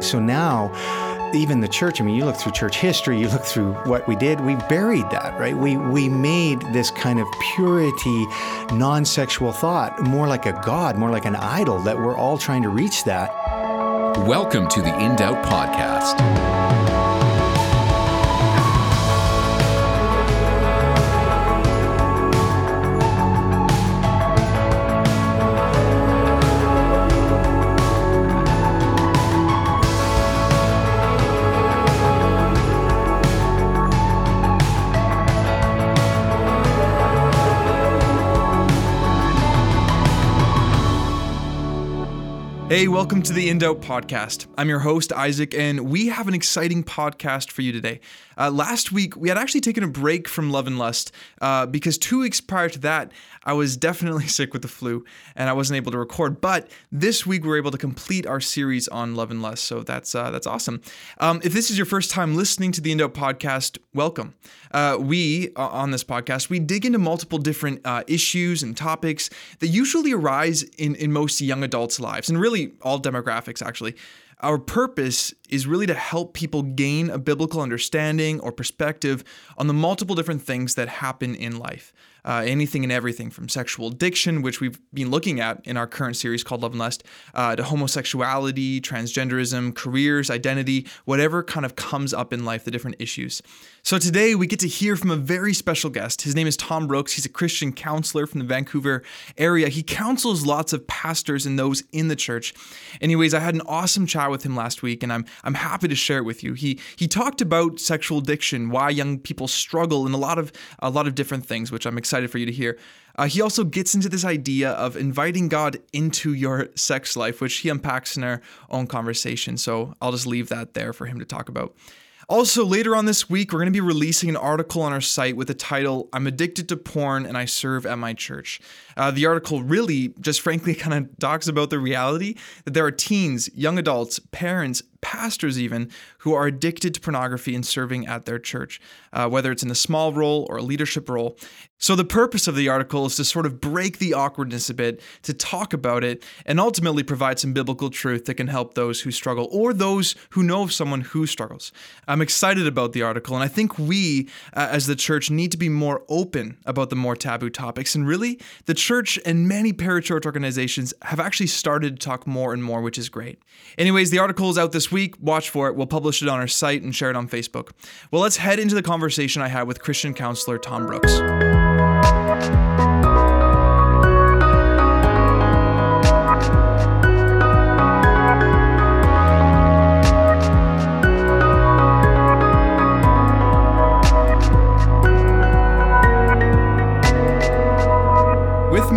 So now, even the church, I mean, you look through church history, you look through what we did, we buried that, right? We, we made this kind of purity, non sexual thought more like a God, more like an idol, that we're all trying to reach that. Welcome to the In Doubt Podcast. Welcome to the In Doubt podcast. I'm your host, Isaac, and we have an exciting podcast for you today. Uh, last week, we had actually taken a break from Love and Lust uh, because two weeks prior to that, I was definitely sick with the flu and I wasn't able to record. But this week, we were able to complete our series on Love and Lust, so that's uh, that's awesome. Um, if this is your first time listening to the In Doubt podcast, welcome. Uh, we on this podcast we dig into multiple different uh, issues and topics that usually arise in in most young adults' lives, and really all demographics actually. Our purpose is really to help people gain a biblical understanding or perspective on the multiple different things that happen in life uh, anything and everything from sexual addiction, which we've been looking at in our current series called Love and Lust, uh, to homosexuality, transgenderism, careers, identity, whatever kind of comes up in life, the different issues. So today we get to hear from a very special guest. His name is Tom Brooks. He's a Christian counselor from the Vancouver area. He counsels lots of pastors and those in the church. Anyways, I had an awesome chat with him last week, and I'm I'm happy to share it with you. He he talked about sexual addiction, why young people struggle, and a lot of a lot of different things, which I'm excited for you to hear. Uh, he also gets into this idea of inviting God into your sex life, which he unpacks in our own conversation. So I'll just leave that there for him to talk about. Also, later on this week, we're going to be releasing an article on our site with the title, I'm Addicted to Porn and I Serve at My Church. Uh, the article really, just frankly, kind of talks about the reality that there are teens, young adults, parents, pastors even, who are addicted to pornography and serving at their church, uh, whether it's in a small role or a leadership role. So, the purpose of the article is to sort of break the awkwardness a bit, to talk about it, and ultimately provide some biblical truth that can help those who struggle or those who know of someone who struggles. I'm excited about the article, and I think we, uh, as the church, need to be more open about the more taboo topics. And really, the church and many parachurch organizations have actually started to talk more and more, which is great. Anyways, the article is out this week. Watch for it. We'll publish it on our site and share it on Facebook. Well, let's head into the conversation I had with Christian counselor Tom Brooks.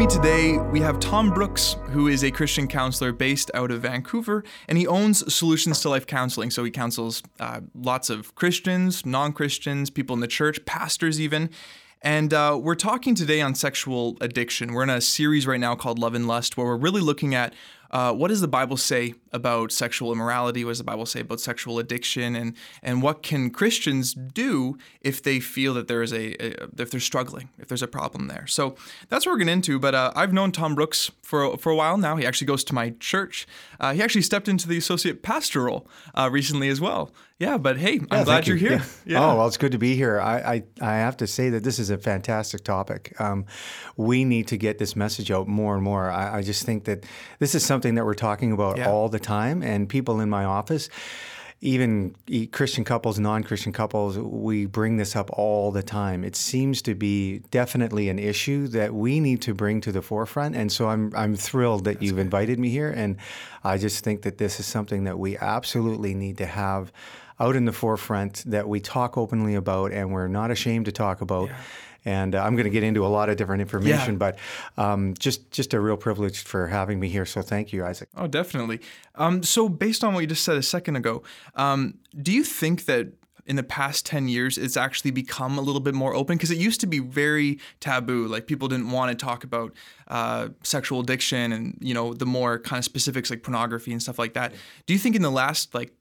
Me today, we have Tom Brooks, who is a Christian counselor based out of Vancouver, and he owns Solutions to Life Counseling. So he counsels uh, lots of Christians, non Christians, people in the church, pastors even. And uh, we're talking today on sexual addiction. We're in a series right now called Love and Lust, where we're really looking at uh, what does the Bible say about sexual immorality? What does the Bible say about sexual addiction? And and what can Christians do if they feel that there is a, a if they're struggling, if there's a problem there? So that's what we're getting into. But uh, I've known Tom Brooks for for a while now. He actually goes to my church. Uh, he actually stepped into the associate pastor role uh, recently as well. Yeah, but hey, I'm yeah, glad you're you. here. Yeah. Yeah. Oh, well, it's good to be here. I, I, I, have to say that this is a fantastic topic. Um, we need to get this message out more and more. I, I just think that this is something that we're talking about all the time, and people in my office even Christian couples, non Christian couples, we bring this up all the time. It seems to be definitely an issue that we need to bring to the forefront. And so I'm, I'm thrilled that That's you've good. invited me here. And I just think that this is something that we absolutely need to have out in the forefront that we talk openly about and we're not ashamed to talk about. Yeah. And uh, I'm going to get into a lot of different information, yeah. but um, just just a real privilege for having me here. So thank you, Isaac. Oh, definitely. Um, so based on what you just said a second ago, um, do you think that in the past 10 years it's actually become a little bit more open because it used to be very taboo like people didn't want to talk about uh, sexual addiction and you know the more kind of specifics like pornography and stuff like that do you think in the last like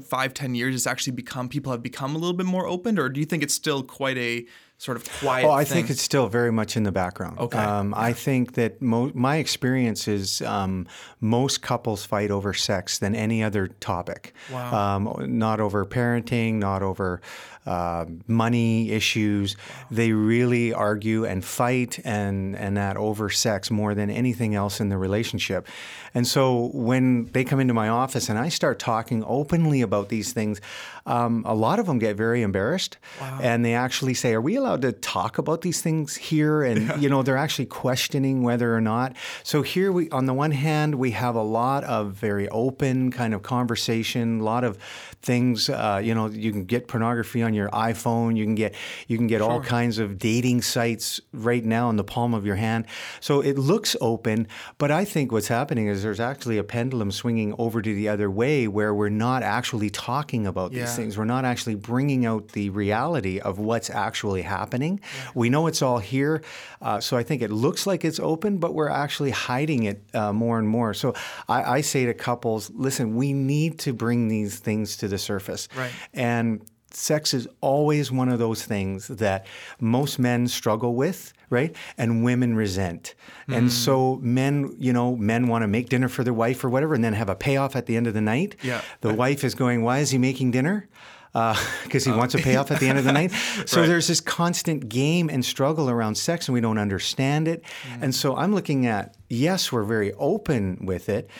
five ten years it's actually become people have become a little bit more open or do you think it's still quite a sort of quiet? Oh, I thing? think it's still very much in the background. Okay. Um, I think that mo- my experience is um, most couples fight over sex than any other topic. Wow. Um, not over parenting, not over uh, money issues. They really argue and fight and and that over sex more than anything else in the relationship. And so when they come into my office and I start talking openly about these things, um, a lot of them get very embarrassed, and they actually say, "Are we allowed to talk about these things here?" And you know, they're actually questioning whether or not. So here we, on the one hand, we have a lot of very open kind of conversation, a lot of things. Uh, you know, you can get pornography on your iPhone. You can get you can get all kinds of dating sites right now in the palm of your hand. So it looks open, but I think what's happening is there's actually a pendulum swinging over to the other way, where we're not actually talking about Yeah. these things. We're not actually bringing out the reality of what's actually happening. We know it's all here, uh, so I think it looks like it's open, but we're actually hiding it uh, more and more. So I, I say to couples, listen, we need to bring these things to the surface. Right. And sex is always one of those things that most men struggle with, right? And women resent. Hmm. And so men, you know, men want to make dinner for their wife or whatever and then have a payoff at the end of the night. Yeah. The wife is going, why is he making dinner? Because he wants a payoff at the end of the night. So Uh, Right. there's this constant game and struggle around sex, and we don't understand it. Mm. And so I'm looking at yes, we're very open with it,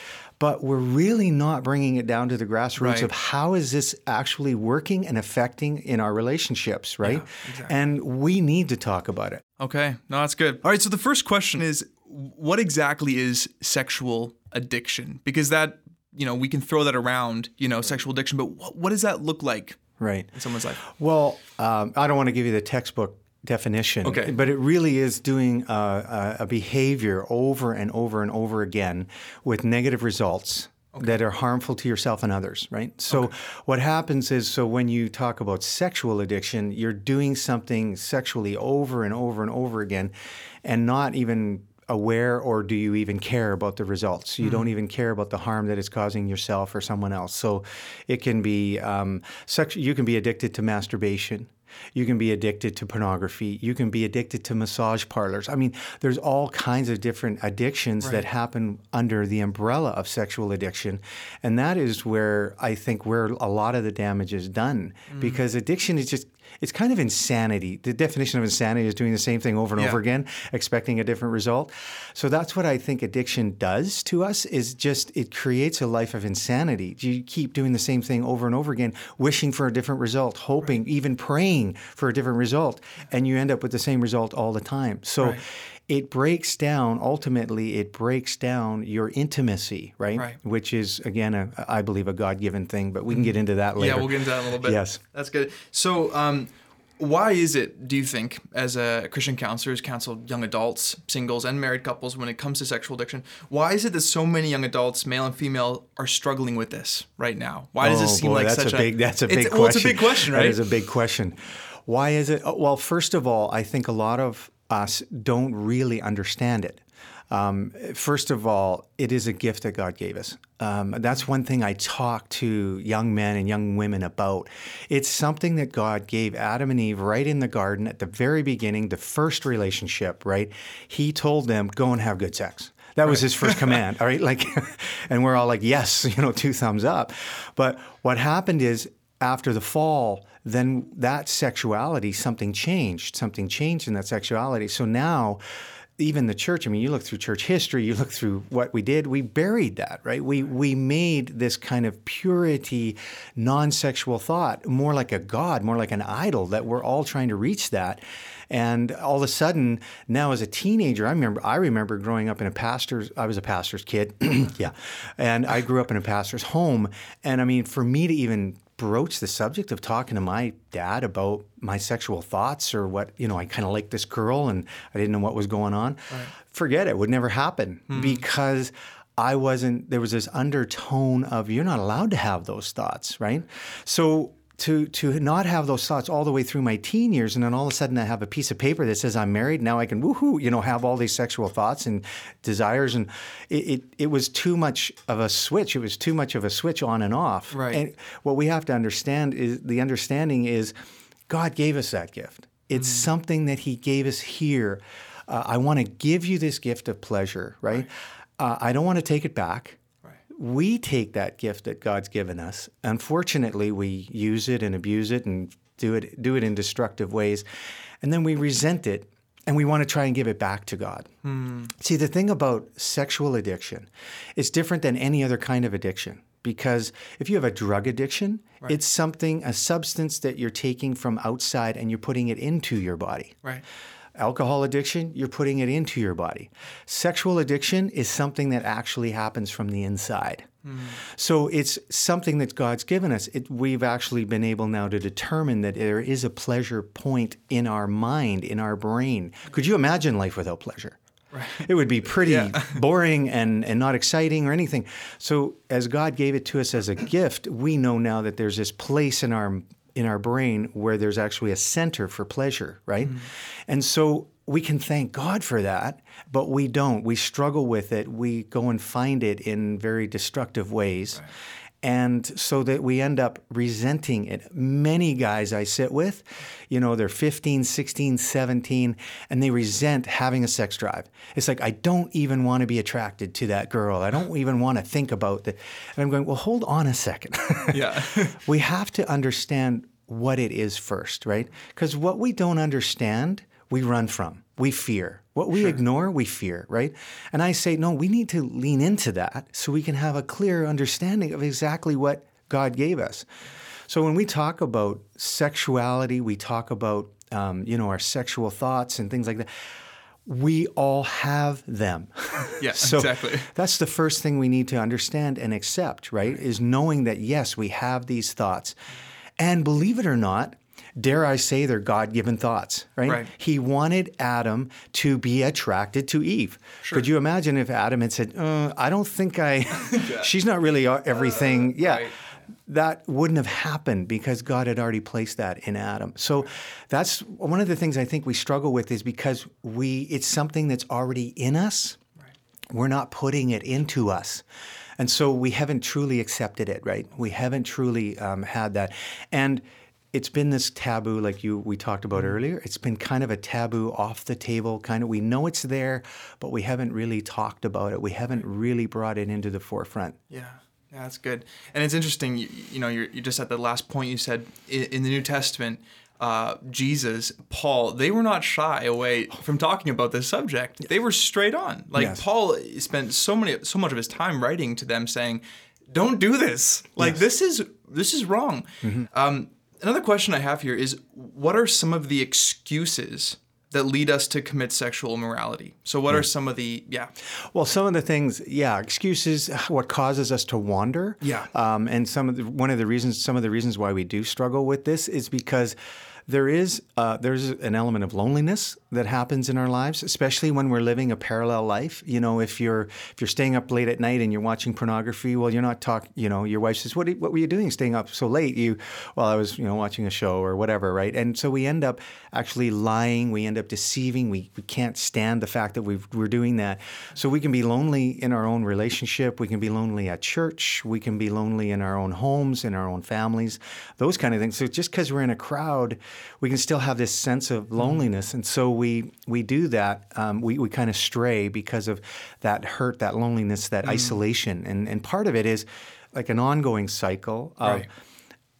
but we're really not bringing it down to the grassroots Right. of how is this actually working and affecting in our relationships, right? exactly. And we need to talk about it. Okay, no, that's good. All right, so the first question is what exactly is sexual addiction? Because that, you know, we can throw that around, you know, sexual addiction, but what, what does that look like Right. in someone's life? Well, um, I don't want to give you the textbook definition, Okay. but it really is doing a, a behavior over and over and over again with negative results. That are harmful to yourself and others, right? So, what happens is so when you talk about sexual addiction, you're doing something sexually over and over and over again and not even aware or do you even care about the results? You don't even care about the harm that it's causing yourself or someone else. So it can be um, sex- you can be addicted to masturbation. You can be addicted to pornography. You can be addicted to massage parlors. I mean, there's all kinds of different addictions that happen under the umbrella of sexual addiction. And that is where I think where a lot of the damage is done mm. because addiction is just it's kind of insanity. The definition of insanity is doing the same thing over and Yeah. over again, expecting a different result. So that's what I think addiction does to us is just it creates a life of insanity. You keep doing the same thing over and over again, wishing for a different result, hoping, even praying for a different result, and you end up with the same result all the time. So Right. It breaks down ultimately it breaks down your intimacy, right? Right. Which is again a, I believe a God-given thing, but we can get into that later. Yeah, we'll get into that in a little bit. Yes. That's good. So, um, why is it, do you think, as a Christian counselor who's counseled young adults, singles, and married couples when it comes to sexual addiction, why is it that so many young adults, male and female, are struggling with this right now? Why does oh, this seem boy, like that's such a big that's a big question. Well, it's a big question, right? That is a big question. Why is it? oh, Well, first of all, I think a lot of us don't really understand it. Um, first of all, it is a gift that God gave us. Um, that's one thing I talk to young men and young women about. It's something that God gave Adam and Eve right in the garden at the very beginning, the first relationship, right? He told them, go and have good sex. That was his first command, all right? Like, and we're all like, yes, you know, two thumbs up. But what happened is after the fall, then that sexuality, something changed. Something changed in that sexuality. So now, even the church, I mean, you look through church history, you look through what we did, we buried that, right? We, we made this kind of purity, non sexual thought more like a God, more like an idol, that we're all trying to reach that. And all of a sudden, now as a teenager, I remember I remember growing up in a pastor's. I was a pastor's kid, yeah, and I grew up in a pastor's home. And I mean, for me to even broach the subject of talking to my dad about my sexual thoughts or what you know, I kind of liked this girl and I didn't know what was going on. Forget it; would never happen mm-hmm. because. I wasn't. There was this undertone of you're not allowed to have those thoughts, right? So to to not have those thoughts all the way through my teen years, and then all of a sudden I have a piece of paper that says I'm married. Now I can woohoo, you know, have all these sexual thoughts and desires, and it, it it was too much of a switch. It was too much of a switch on and off. Right. And what we have to understand is the understanding is God gave us that gift. It's mm. something that He gave us here. Uh, I want to give you this gift of pleasure, right? right. Uh, I don't want to take it back. We take that gift that God's given us. Unfortunately, we use it and abuse it and do it do it in destructive ways, and then we resent it and we want to try and give it back to God. Hmm. See, the thing about sexual addiction, it's different than any other kind of addiction because if you have a drug addiction, right. it's something, a substance that you're taking from outside and you're putting it into your body. Right. Alcohol addiction, you're putting it into your body. Sexual addiction is something that actually happens from the inside. Mm. So it's something that God's given us. It, we've actually been able now to determine that there is a pleasure point in our mind, in our brain. Could you imagine life without pleasure? Right. It would be pretty yeah. boring and, and not exciting or anything. So, as God gave it to us as a gift, we know now that there's this place in our in our brain where there's actually a center for pleasure, right? Mm. And so we can thank God for that, but we don't. We struggle with it. We go and find it in very destructive ways. Right. And so that we end up resenting it. Many guys I sit with, you know, they're 15, 16, 17, and they resent having a sex drive. It's like, I don't even want to be attracted to that girl. I don't even want to think about that. And I'm going, well, hold on a second. yeah. we have to understand what it is first, right? Because what we don't understand, we run from, we fear. What we sure. ignore, we fear, right? And I say, no, we need to lean into that so we can have a clear understanding of exactly what God gave us. So when we talk about sexuality, we talk about, um, you know, our sexual thoughts and things like that. We all have them. Yeah, so exactly. That's the first thing we need to understand and accept, right? Is knowing that yes, we have these thoughts. And believe it or not, dare I say, they're God given thoughts, right? right? He wanted Adam to be attracted to Eve. Sure. Could you imagine if Adam had said, uh, I don't think I, yeah. she's not really everything. Uh, yeah. Right. That wouldn't have happened because God had already placed that in Adam. So that's one of the things I think we struggle with is because we it's something that's already in us. Right. We're not putting it into us. And so we haven't truly accepted it, right? We haven't truly um, had that. And it's been this taboo like you we talked about mm-hmm. earlier it's been kind of a taboo off the table kind of we know it's there but we haven't really talked about it we haven't really brought it into the forefront yeah yeah that's good and it's interesting you, you know you're, you're just at the last point you said in, in the new testament uh, Jesus, Paul, they were not shy away from talking about this subject. They were straight on. Like yes. Paul spent so many, so much of his time writing to them, saying, "Don't do this. Like yes. this is this is wrong." Mm-hmm. Um, another question I have here is what are some of the excuses that lead us to commit sexual immorality. So, what are some of the yeah? Well, some of the things, yeah, excuses. What causes us to wander? Yeah, um, and some of the one of the reasons, some of the reasons why we do struggle with this is because there is uh, there's an element of loneliness that happens in our lives, especially when we're living a parallel life. You know, if you're if you're staying up late at night and you're watching pornography, well, you're not talking. You know, your wife says, "What what were you doing staying up so late?" You, well, I was you know watching a show or whatever, right? And so we end up actually lying. We end up deceiving. We we can't stand the fact that we we're doing that. So we can be lonely in our own relationship. We can be lonely at church. We can be lonely in our own homes, in our own families, those kind of things. So just because we're in a crowd we can still have this sense of loneliness. And so we we do that. Um, we we kind of stray because of that hurt, that loneliness, that mm. isolation, and and part of it is like an ongoing cycle of. Right.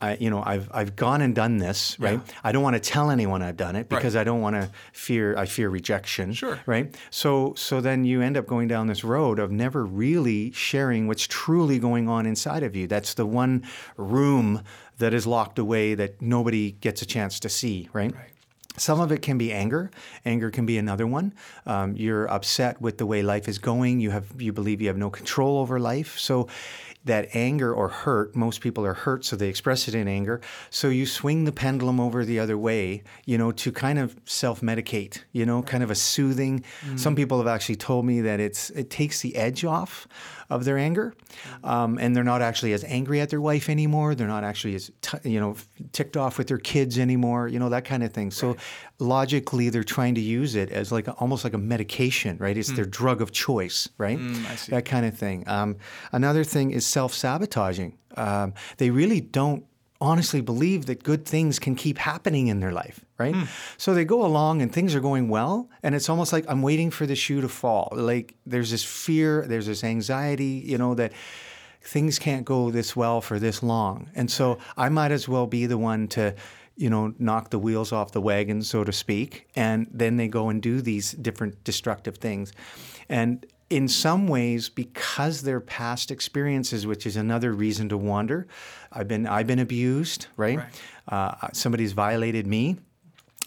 I, you know, I've I've gone and done this, right? Yeah. I don't want to tell anyone I've done it because right. I don't want to fear I fear rejection, sure. right? So so then you end up going down this road of never really sharing what's truly going on inside of you. That's the one room that is locked away that nobody gets a chance to see, right? right. Some of it can be anger. Anger can be another one. Um, you're upset with the way life is going. You have you believe you have no control over life. So that anger or hurt, most people are hurt, so they express it in anger. So you swing the pendulum over the other way, you know, to kind of self-medicate, you know, kind of a soothing. Mm. Some people have actually told me that it's it takes the edge off of their anger, um, and they're not actually as angry at their wife anymore. They're not actually as t- you know ticked off with their kids anymore. You know that kind of thing. So right. logically, they're trying to use it as like a, almost like a medication, right? It's mm. their drug of choice, right? Mm, that kind of thing. Um, another thing is self sabotaging. Um, they really don't honestly believe that good things can keep happening in their life, right? Mm. So they go along and things are going well, and it's almost like I'm waiting for the shoe to fall. Like there's this fear, there's this anxiety, you know, that things can't go this well for this long. And so I might as well be the one to you know, knock the wheels off the wagon, so to speak, and then they go and do these different destructive things. And in some ways, because they're past experiences, which is another reason to wander. I've been I've been abused, right? right. Uh, somebody's violated me.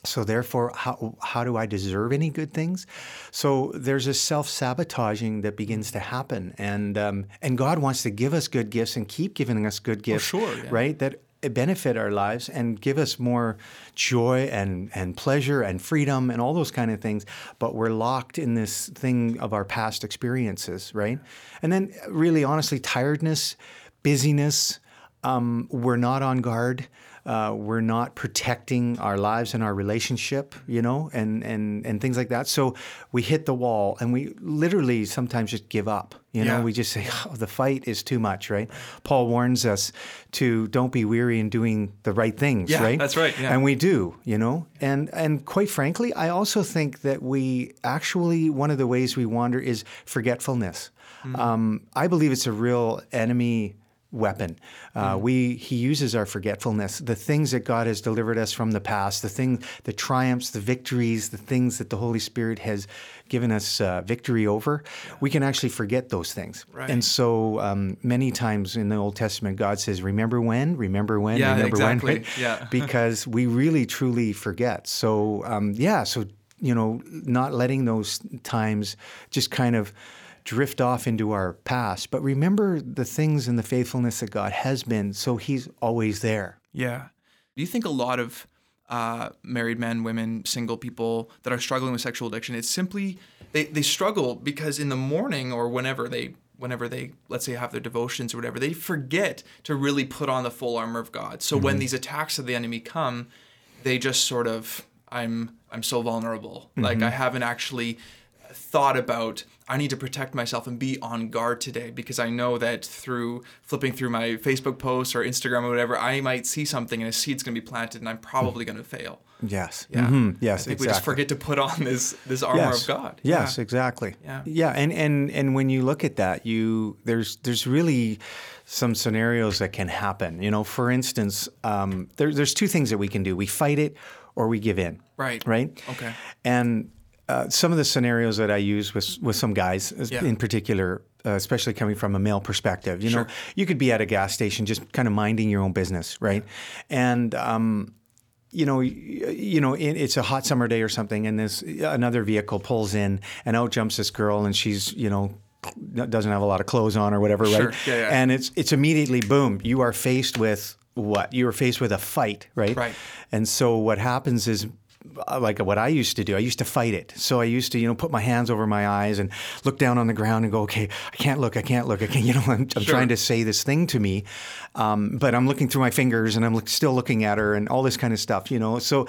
So therefore, how how do I deserve any good things? So there's a self sabotaging that begins to happen, and um, and God wants to give us good gifts and keep giving us good gifts, oh, sure, yeah. right? That benefit our lives and give us more joy and, and pleasure and freedom and all those kind of things. But we're locked in this thing of our past experiences, right? And then, really, honestly, tiredness, busyness, um, we're not on guard uh, we're not protecting our lives and our relationship, you know, and, and, and things like that. So we hit the wall and we literally sometimes just give up. You know, yeah. we just say, oh, the fight is too much, right? Paul warns us to don't be weary in doing the right things, yeah, right? That's right. Yeah. And we do, you know. And and quite frankly, I also think that we actually one of the ways we wander is forgetfulness. Mm-hmm. Um, I believe it's a real enemy weapon. Uh, mm. We he uses our forgetfulness, the things that God has delivered us from the past, the thing, the triumphs, the victories, the things that the Holy Spirit has given us uh, victory over. Yeah. We can actually forget those things. Right. And so um, many times in the Old Testament, God says, "Remember when? Remember when? Yeah, remember exactly. when?" Right? Yeah, because we really truly forget. So um, yeah, so you know, not letting those times just kind of drift off into our past, but remember the things and the faithfulness that God has been, so He's always there. Yeah. Do you think a lot of uh, married men, women, single people that are struggling with sexual addiction, it's simply they, they struggle because in the morning or whenever they whenever they let's say have their devotions or whatever, they forget to really put on the full armor of God. So mm-hmm. when these attacks of the enemy come, they just sort of I'm I'm so vulnerable. Mm-hmm. Like I haven't actually thought about I need to protect myself and be on guard today because I know that through flipping through my Facebook posts or Instagram or whatever, I might see something and a seed's going to be planted and I'm probably going to fail. Yes. Yeah. Mm-hmm. Yes. I think exactly. we just forget to put on this this armor yes. of God. Yes. Yeah. Exactly. Yeah. Yeah. And and and when you look at that, you there's there's really some scenarios that can happen. You know, for instance, um, there, there's two things that we can do: we fight it or we give in. Right. Right. Okay. And uh, some of the scenarios that I use with with some guys, yeah. in particular, uh, especially coming from a male perspective, you sure. know, you could be at a gas station just kind of minding your own business, right? And um, you know, you know, it's a hot summer day or something, and this another vehicle pulls in, and out jumps this girl, and she's you know doesn't have a lot of clothes on or whatever, sure. right? Yeah, yeah. And it's it's immediately boom, you are faced with what? You are faced with a fight, right? Right. And so what happens is uh, like what I used to do. I used to fight it. So I used to, you know, put my hands over my eyes and look down on the ground and go, okay, I can't look, I can't look, I can't, you know, I'm, I'm sure. trying to say this thing to me, um, but I'm looking through my fingers and I'm look, still looking at her and all this kind of stuff, you know. So,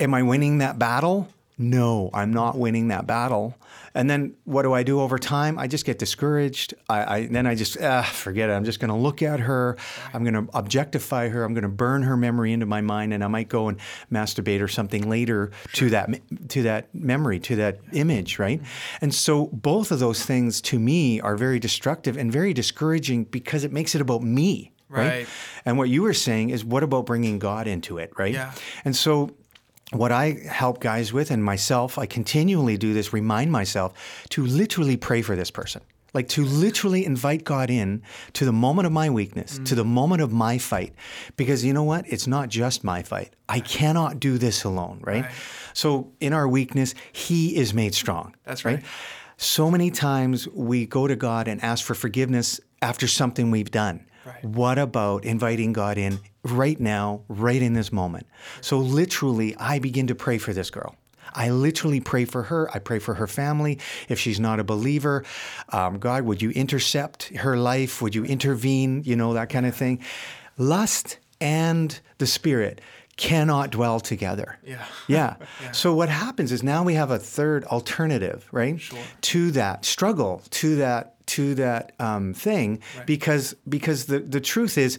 am I winning that battle? No, I'm not winning that battle. And then what do I do over time? I just get discouraged. I, I then I just ah, forget it. I'm just going to look at her. I'm going to objectify her. I'm going to burn her memory into my mind, and I might go and masturbate or something later to that to that memory, to that image, right? And so both of those things to me are very destructive and very discouraging because it makes it about me. Right. right. And what you were saying is, what about bringing God into it, right? Yeah. And so what I help guys with and myself, I continually do this, remind myself to literally pray for this person. Like to literally invite God in to the moment of my weakness, mm. to the moment of my fight. Because you know what? It's not just my fight. I cannot do this alone, right? right. So in our weakness, He is made strong. That's right. right. So many times we go to God and ask for forgiveness after something we've done. Right. What about inviting God in right now, right in this moment? So, literally, I begin to pray for this girl. I literally pray for her. I pray for her family. If she's not a believer, um, God, would you intercept her life? Would you intervene? You know, that kind of thing. Lust and the spirit cannot dwell together. Yeah. yeah. yeah. So what happens is now we have a third alternative, right? Sure. To that struggle, to that to that um, thing, right. because because the the truth is,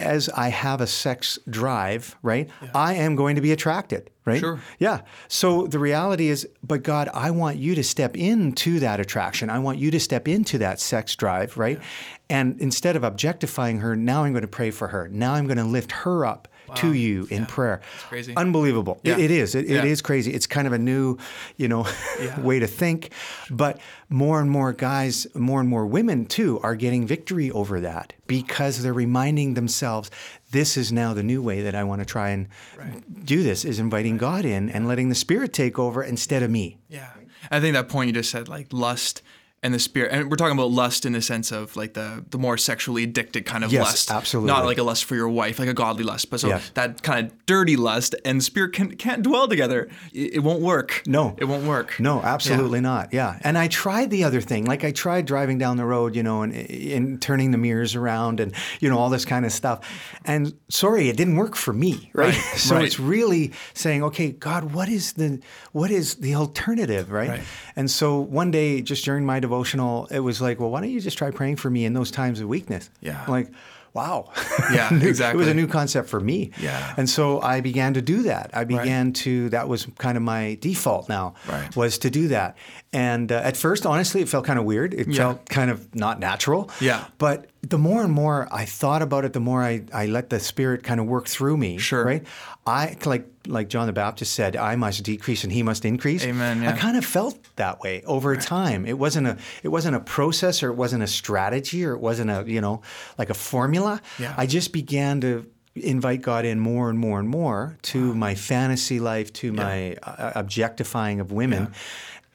as I have a sex drive, right, yeah. I am going to be attracted, right? Sure. Yeah. So the reality is, but God, I want you to step into that attraction. I want you to step into that sex drive, right? Yeah. And instead of objectifying her, now I'm going to pray for her. Now I'm going to lift her up wow. to you in yeah. prayer. It's crazy. Unbelievable. Yeah. It, it is. It, yeah. it is crazy. It's kind of a new, you know, way to think. But more and more guys, more and more women too, are getting victory over that because they're reminding themselves this is now the new way that I want to try and right. do this is inviting right. God in and letting the Spirit take over instead of me. Yeah. I think that point you just said, like lust and the spirit and we're talking about lust in the sense of like the the more sexually addicted kind of yes, lust. absolutely. Not like a lust for your wife like a godly lust but so yes. that kind of dirty lust and spirit can, can't dwell together. It, it won't work. No. It won't work. No absolutely yeah. not. Yeah. And i tried the other thing. Like i tried driving down the road you know and, and turning the mirrors around and you know all this kind of stuff. And sorry it didn't work for me right, right. so right. it's really saying okay god what is the what is the alternative right, right. and so one day just during my devotional, it was like, well, why don't you just try praying for me in those times of weakness? Yeah. I'm like, wow. Yeah, exactly. it was a new concept for me. Yeah. And so I began to do that. I began right. to, that was kind of my default now, right. was to do that. And uh, at first, honestly, it felt kind of weird. It yeah. felt kind of not natural. Yeah. But the more and more I thought about it, the more I, I let the Spirit kind of work through me. Sure. Right. I like like John the Baptist said, I must decrease and he must increase. Amen. Yeah. I kind of felt that way over time. It wasn't a it wasn't a process or it wasn't a strategy or it wasn't a, you know, like a formula. Yeah. I just began to invite God in more and more and more to wow. my fantasy life, to yeah. my uh, objectifying of women. Yeah.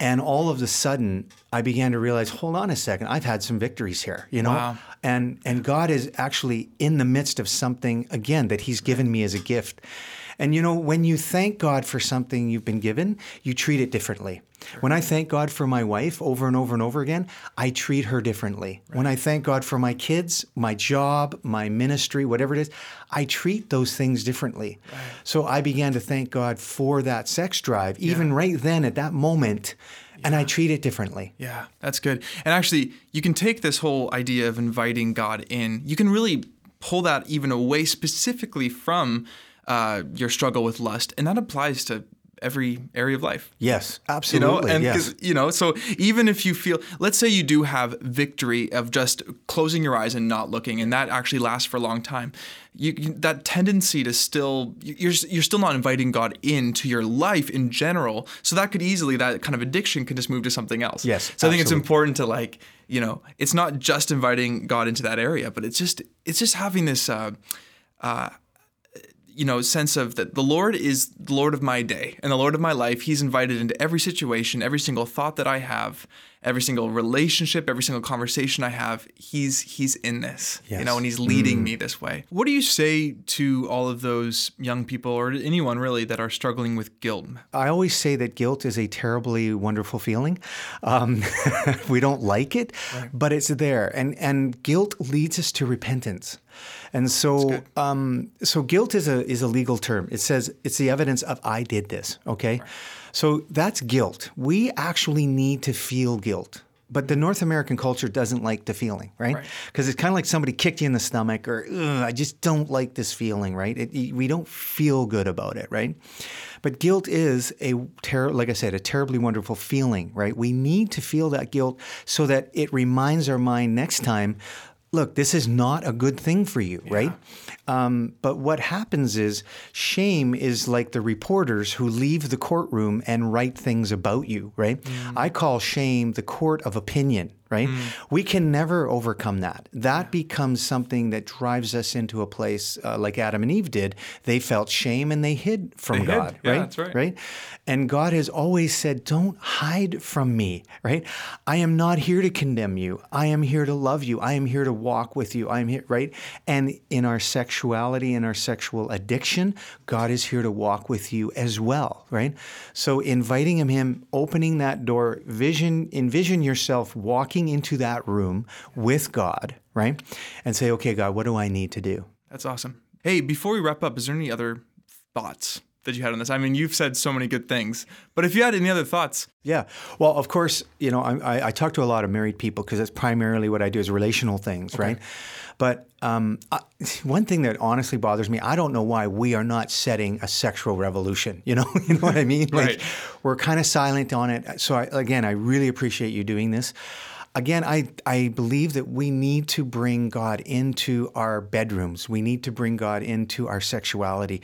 And all of a sudden, I began to realize, hold on a second, I've had some victories here, you know? Wow. And and God is actually in the midst of something again that He's given me as a gift. And you know, when you thank God for something you've been given, you treat it differently. When I thank God for my wife over and over and over again, I treat her differently. Right. When I thank God for my kids, my job, my ministry, whatever it is, I treat those things differently. Right. So I began to thank God for that sex drive, even yeah. right then at that moment. Yeah. And I treat it differently. Yeah, that's good. And actually, you can take this whole idea of inviting God in, you can really pull that even away specifically from uh, your struggle with lust, and that applies to every area of life. Yes, absolutely. You know, and yes. you know, so even if you feel, let's say you do have victory of just closing your eyes and not looking, and that actually lasts for a long time. You, that tendency to still you're you're still not inviting God into your life in general. So that could easily that kind of addiction could just move to something else. Yes. So absolutely. I think it's important to like you know it's not just inviting God into that area, but it's just it's just having this. Uh, uh, you know, sense of that the Lord is the Lord of my day and the Lord of my life. He's invited into every situation, every single thought that I have, every single relationship, every single conversation I have. He's he's in this, yes. you know, and he's leading mm. me this way. What do you say to all of those young people or anyone really that are struggling with guilt? I always say that guilt is a terribly wonderful feeling. Um, we don't like it, right. but it's there, and and guilt leads us to repentance. And so, um, so guilt is a is a legal term. It says it's the evidence of I did this. Okay, right. So that's guilt. We actually need to feel guilt. But the North American culture doesn't like the feeling, right? Because right. it's kind of like somebody kicked you in the stomach, or I just don't like this feeling, right? It, we don't feel good about it, right? But guilt is a ter- like I said, a terribly wonderful feeling, right? We need to feel that guilt so that it reminds our mind next time look, this is not a good thing for you, yeah. right? Um, but what happens is shame is like the reporters who leave the courtroom and write things about you, right? Mm. I call shame the court of opinion, right? Mm. We can never overcome that. That yeah. becomes something that drives us into a place uh, like Adam and Eve did. They felt shame and they hid from they God, hid. Yeah, right? That's right. Right? And God has always said, "Don't hide from me," right? I am not here to condemn you. I am here to love you. I am here to walk with you. I am here, right? And in our sexuality and our sexual addiction, God is here to walk with you as well, right? So inviting him, him opening that door, vision, envision yourself walking walking into that room with God, right? And say, okay, God, what do I need to do? That's awesome. Hey, before we wrap up, is there any other thoughts that you had on this? I mean, you've said so many good things, but if you had any other thoughts. Yeah. Well, of course, you know, I, I talk to a lot of married people because that's primarily what I do is relational things, okay. right? But um, I, one thing that honestly bothers me, I don't know why we are not setting a sexual revolution. You know, you know what I mean? Like, right. We're kind of silent on it. So I, again, I really appreciate you doing this again, I, I believe that we need to bring God into our bedrooms. We need to bring God into our sexuality.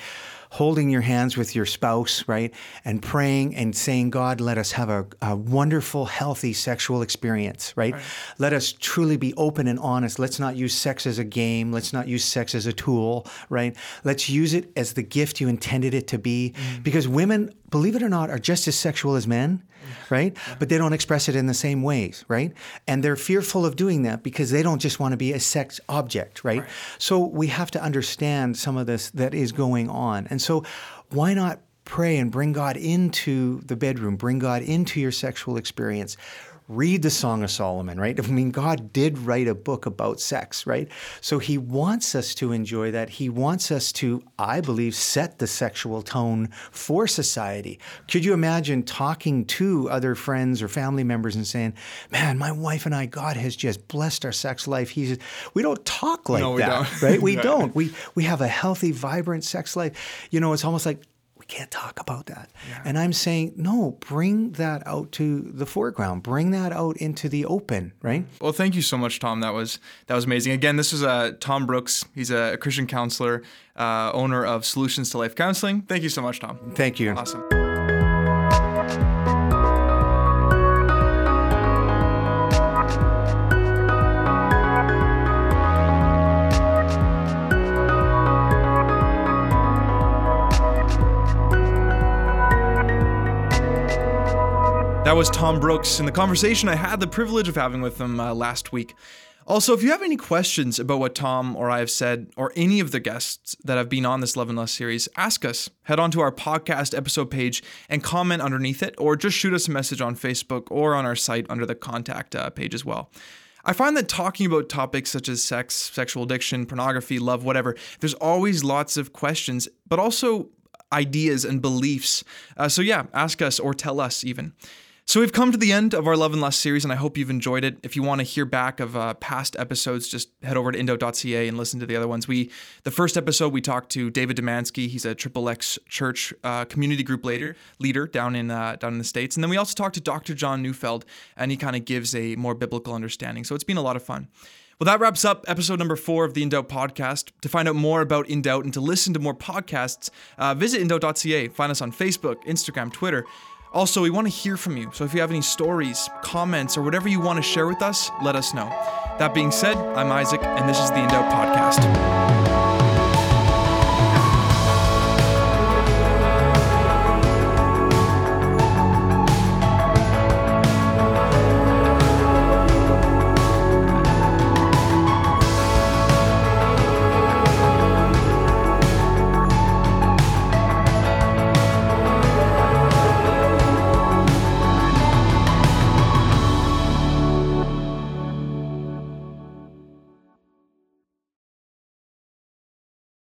Holding your hands with your spouse, right? And praying and saying, God, let us have a, a wonderful, healthy sexual experience, right? right? Let us truly be open and honest. Let's not use sex as a game. Let's not use sex as a tool, right? Let's use it as the gift you intended it to be. Mm. Because women, believe it or not, are just as sexual as men right? But they don't express it in the same ways, right? And they're fearful of doing that because they don't just want to be a sex object, right? right? So we have to understand some of this that is going on. And so why not pray and bring God into the bedroom, bring God into your sexual experience? Read the Song of Solomon, right? I mean, God did write a book about sex, right? So he wants us to enjoy that. He wants us to, I believe, set the sexual tone for society. Could you imagine talking to other friends or family members and saying, man, my wife and I, God has just blessed our sex life. He's, we don't talk like no, that, right? We don't. We, we have a healthy, vibrant sex life. You know, it's almost like can't talk about that. Yeah. And I'm saying, no, bring that out to the foreground. Bring that out into the open, right? Well, thank you so much, Tom. That was that was amazing. Again, this is uh, Tom Brooks. He's a Christian counselor, uh, owner of Solutions to Life Counseling. Thank you so much, Tom. Thank you. Awesome. That was Tom Brooks in the conversation I had the privilege of having with him uh, last week. Also, if you have any questions about what Tom or I have said, or any of the guests that have been on this Love and Lust series, ask us. Head on to our podcast episode page and comment underneath it, or just shoot us a message on Facebook or on our site under the contact uh, page as well. I find that talking about topics such as sex, sexual addiction, pornography, love, whatever, there's always lots of questions, but also ideas and beliefs. Uh, so, yeah, ask us or tell us even. So we've come to the end of our Love and Lust series, and I hope you've enjoyed it. If you want to hear back of uh, past episodes, just head over to indoubt.ca and listen to the other ones. We, the first episode, we talked to David Demansky. He's a Triple X Church uh, community group leader, leader down in uh, down in the states. And then we also talked to Dr. John Neufeld, and he kind of gives a more biblical understanding. So it's been a lot of fun. Well, that wraps up episode number four of the In Doubt podcast. To find out more about In Doubt and to listen to more podcasts, uh, visit indoubt.ca. Find us on Facebook, Instagram, Twitter. Also, we want to hear from you, so if you have any stories, comments, or whatever you want to share with us, let us know. That being said, I'm Isaac, and this is the Doubt Podcast.